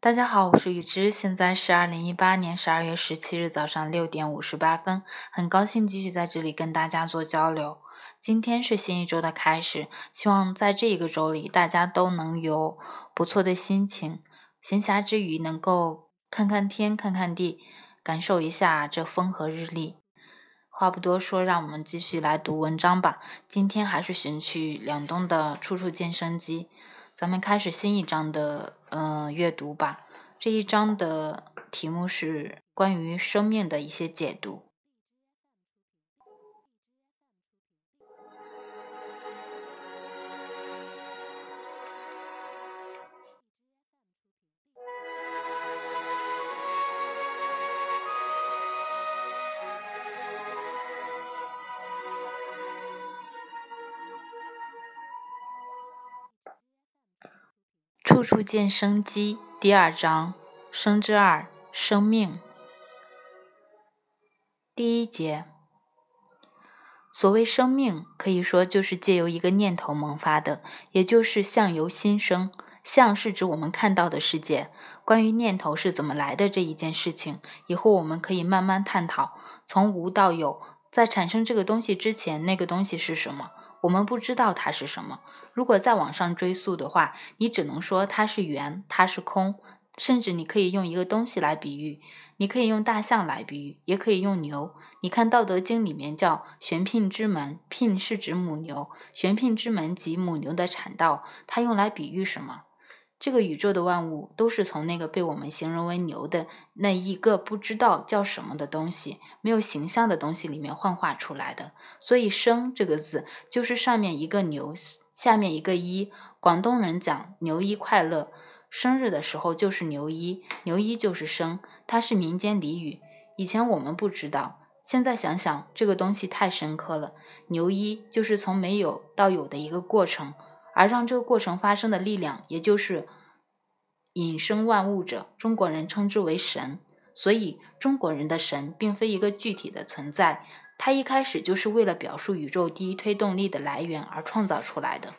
大家好，我是雨之，现在是二零一八年十二月十七日早上六点五十八分，很高兴继续在这里跟大家做交流。今天是新一周的开始，希望在这一个周里，大家都能有不错的心情，闲暇之余能够看看天，看看地，感受一下这风和日丽。话不多说，让我们继续来读文章吧。今天还是选取两东的《处处见生机》。咱们开始新一章的嗯阅读吧。这一章的题目是关于生命的一些解读。处处见生机，第二章，生之二，生命。第一节，所谓生命，可以说就是借由一个念头萌发的，也就是相由心生。相是指我们看到的世界。关于念头是怎么来的这一件事情，以后我们可以慢慢探讨。从无到有，在产生这个东西之前，那个东西是什么？我们不知道它是什么。如果再往上追溯的话，你只能说它是圆，它是空，甚至你可以用一个东西来比喻，你可以用大象来比喻，也可以用牛。你看《道德经》里面叫“玄牝之门”，牝是指母牛，玄牝之门即母牛的产道，它用来比喻什么？这个宇宙的万物都是从那个被我们形容为牛的那一个不知道叫什么的东西，没有形象的东西里面幻化出来的。所以“生”这个字就是上面一个牛，下面一个一。广东人讲牛一快乐，生日的时候就是牛一，牛一就是生，它是民间俚语。以前我们不知道，现在想想这个东西太深刻了。牛一就是从没有到有的一个过程。而让这个过程发生的力量，也就是引生万物者，中国人称之为神。所以，中国人的神并非一个具体的存在，它一开始就是为了表述宇宙第一推动力的来源而创造出来的。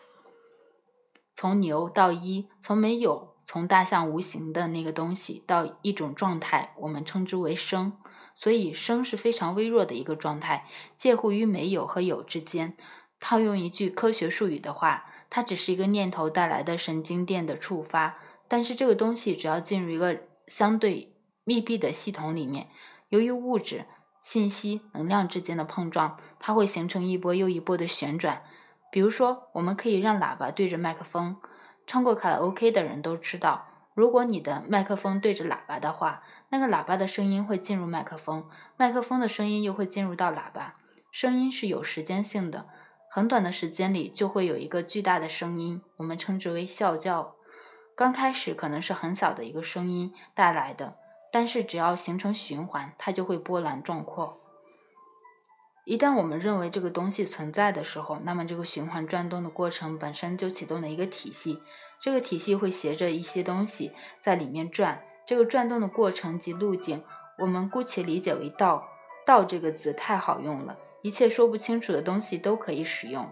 从牛到一，从没有，从大象无形的那个东西到一种状态，我们称之为生。所以，生是非常微弱的一个状态，介乎于没有和有之间。套用一句科学术语的话。它只是一个念头带来的神经电的触发，但是这个东西只要进入一个相对密闭的系统里面，由于物质、信息、能量之间的碰撞，它会形成一波又一波的旋转。比如说，我们可以让喇叭对着麦克风，唱过卡拉 OK 的人都知道，如果你的麦克风对着喇叭的话，那个喇叭的声音会进入麦克风，麦克风的声音又会进入到喇叭，声音是有时间性的。很短的时间里就会有一个巨大的声音，我们称之为啸叫。刚开始可能是很小的一个声音带来的，但是只要形成循环，它就会波澜壮阔。一旦我们认为这个东西存在的时候，那么这个循环转动的过程本身就启动了一个体系，这个体系会携着一些东西在里面转。这个转动的过程及路径，我们姑且理解为道。道这个字太好用了。一切说不清楚的东西都可以使用。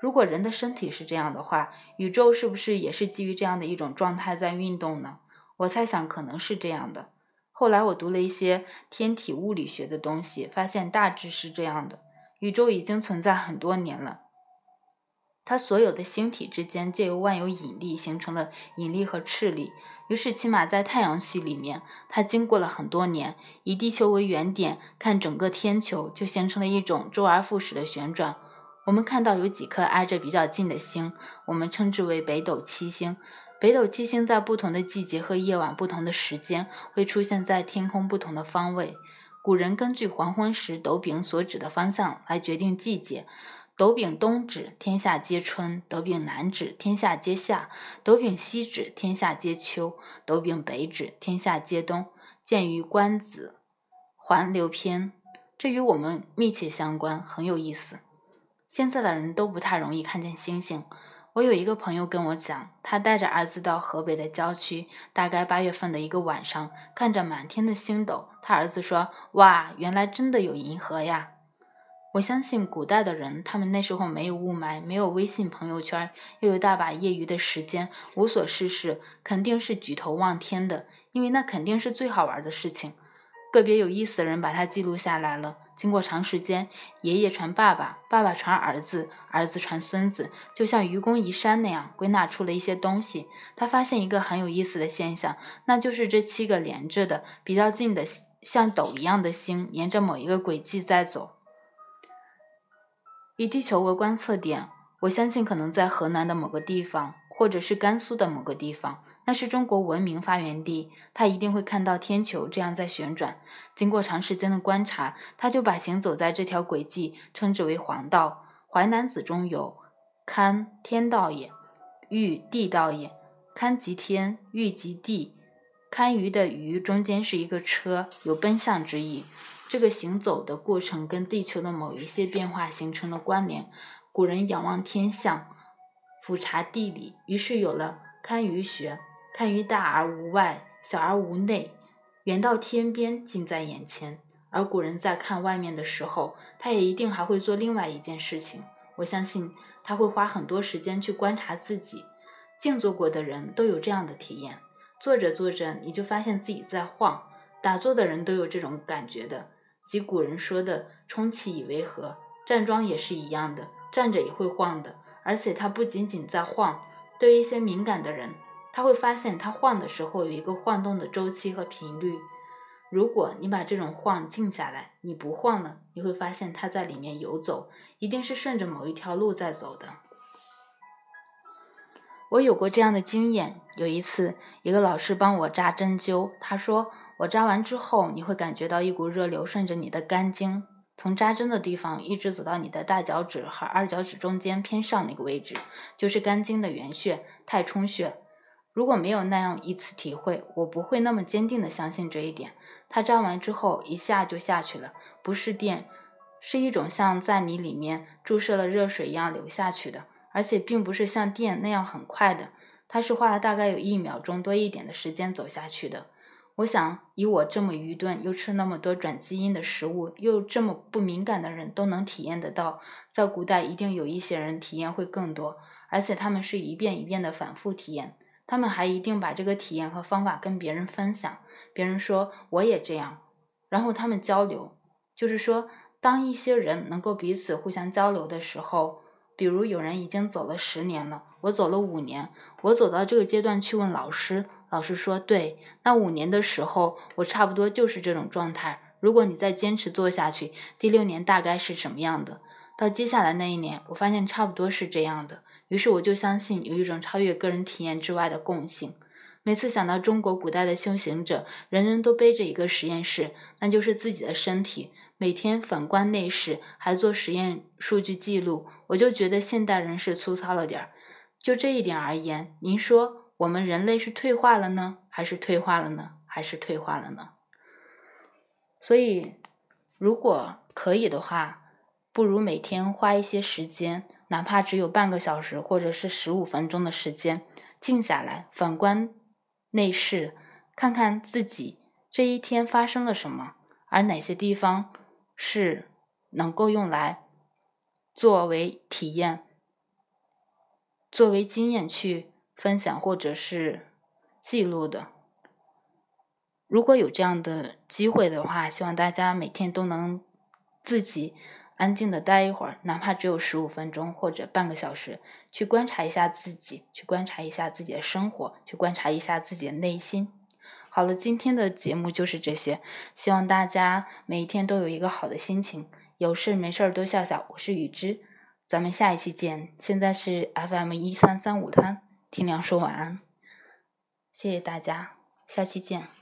如果人的身体是这样的话，宇宙是不是也是基于这样的一种状态在运动呢？我猜想可能是这样的。后来我读了一些天体物理学的东西，发现大致是这样的：宇宙已经存在很多年了。它所有的星体之间借由万有引力形成了引力和斥力，于是起码在太阳系里面，它经过了很多年，以地球为原点看整个天球，就形成了一种周而复始的旋转。我们看到有几颗挨着比较近的星，我们称之为北斗七星。北斗七星在不同的季节和夜晚、不同的时间，会出现在天空不同的方位。古人根据黄昏时斗柄所指的方向来决定季节。斗柄东指天下皆春，斗柄南指天下皆夏，斗柄西指天下皆秋，斗柄北指天下皆冬。见于《观子·环流篇》，这与我们密切相关，很有意思。现在的人都不太容易看见星星。我有一个朋友跟我讲，他带着儿子到河北的郊区，大概八月份的一个晚上，看着满天的星斗，他儿子说：“哇，原来真的有银河呀！”我相信古代的人，他们那时候没有雾霾，没有微信朋友圈，又有大把业余的时间，无所事事，肯定是举头望天的，因为那肯定是最好玩的事情。个别有意思的人把它记录下来了。经过长时间，爷爷传爸爸，爸爸传儿子，儿子传孙子，就像愚公移山那样，归纳出了一些东西。他发现一个很有意思的现象，那就是这七个连着的、比较近的，像斗一样的星，沿着某一个轨迹在走。以地球为观测点，我相信可能在河南的某个地方，或者是甘肃的某个地方，那是中国文明发源地。他一定会看到天球这样在旋转。经过长时间的观察，他就把行走在这条轨迹称之为黄道。《淮南子》中有“堪天道也，欲地道也。堪即天，欲即地。堪舆的舆中间是一个车，有奔向之意。”这个行走的过程跟地球的某一些变化形成了关联。古人仰望天象，俯察地理，于是有了堪舆学。堪舆大而无外，小而无内，远到天边，近在眼前。而古人在看外面的时候，他也一定还会做另外一件事情。我相信他会花很多时间去观察自己。静坐过的人都有这样的体验：坐着坐着，你就发现自己在晃。打坐的人都有这种感觉的。即古人说的“充气以为和”，站桩也是一样的，站着也会晃的，而且它不仅仅在晃。对于一些敏感的人，他会发现他晃的时候有一个晃动的周期和频率。如果你把这种晃静下来，你不晃了，你会发现它在里面游走，一定是顺着某一条路在走的。我有过这样的经验，有一次，一个老师帮我扎针灸，他说。我扎完之后，你会感觉到一股热流顺着你的肝经，从扎针的地方一直走到你的大脚趾和二脚趾中间偏上那个位置，就是肝经的原穴太冲穴。如果没有那样一次体会，我不会那么坚定的相信这一点。它扎完之后一下就下去了，不是电，是一种像在你里面注射了热水一样流下去的，而且并不是像电那样很快的，它是花了大概有一秒钟多一点的时间走下去的。我想，以我这么愚钝，又吃那么多转基因的食物，又这么不敏感的人，都能体验得到。在古代，一定有一些人体验会更多，而且他们是一遍一遍的反复体验。他们还一定把这个体验和方法跟别人分享。别人说我也这样，然后他们交流。就是说，当一些人能够彼此互相交流的时候，比如有人已经走了十年了，我走了五年，我走到这个阶段去问老师。老师说：“对，那五年的时候，我差不多就是这种状态。如果你再坚持做下去，第六年大概是什么样的？到接下来那一年，我发现差不多是这样的。于是我就相信有一种超越个人体验之外的共性。每次想到中国古代的修行者，人人都背着一个实验室，那就是自己的身体，每天反观内视，还做实验数据记录，我就觉得现代人是粗糙了点儿。就这一点而言，您说？”我们人类是退化了呢，还是退化了呢？还是退化了呢？所以，如果可以的话，不如每天花一些时间，哪怕只有半个小时或者是十五分钟的时间，静下来，反观内视，看看自己这一天发生了什么，而哪些地方是能够用来作为体验、作为经验去。分享或者是记录的，如果有这样的机会的话，希望大家每天都能自己安静的待一会儿，哪怕只有十五分钟或者半个小时，去观察一下自己，去观察一下自己的生活，去观察一下自己的内心。好了，今天的节目就是这些，希望大家每一天都有一个好的心情，有事没事儿多笑笑。我是雨之，咱们下一期见。现在是 FM 一三三五三。听凉说晚安，谢谢大家，下期见。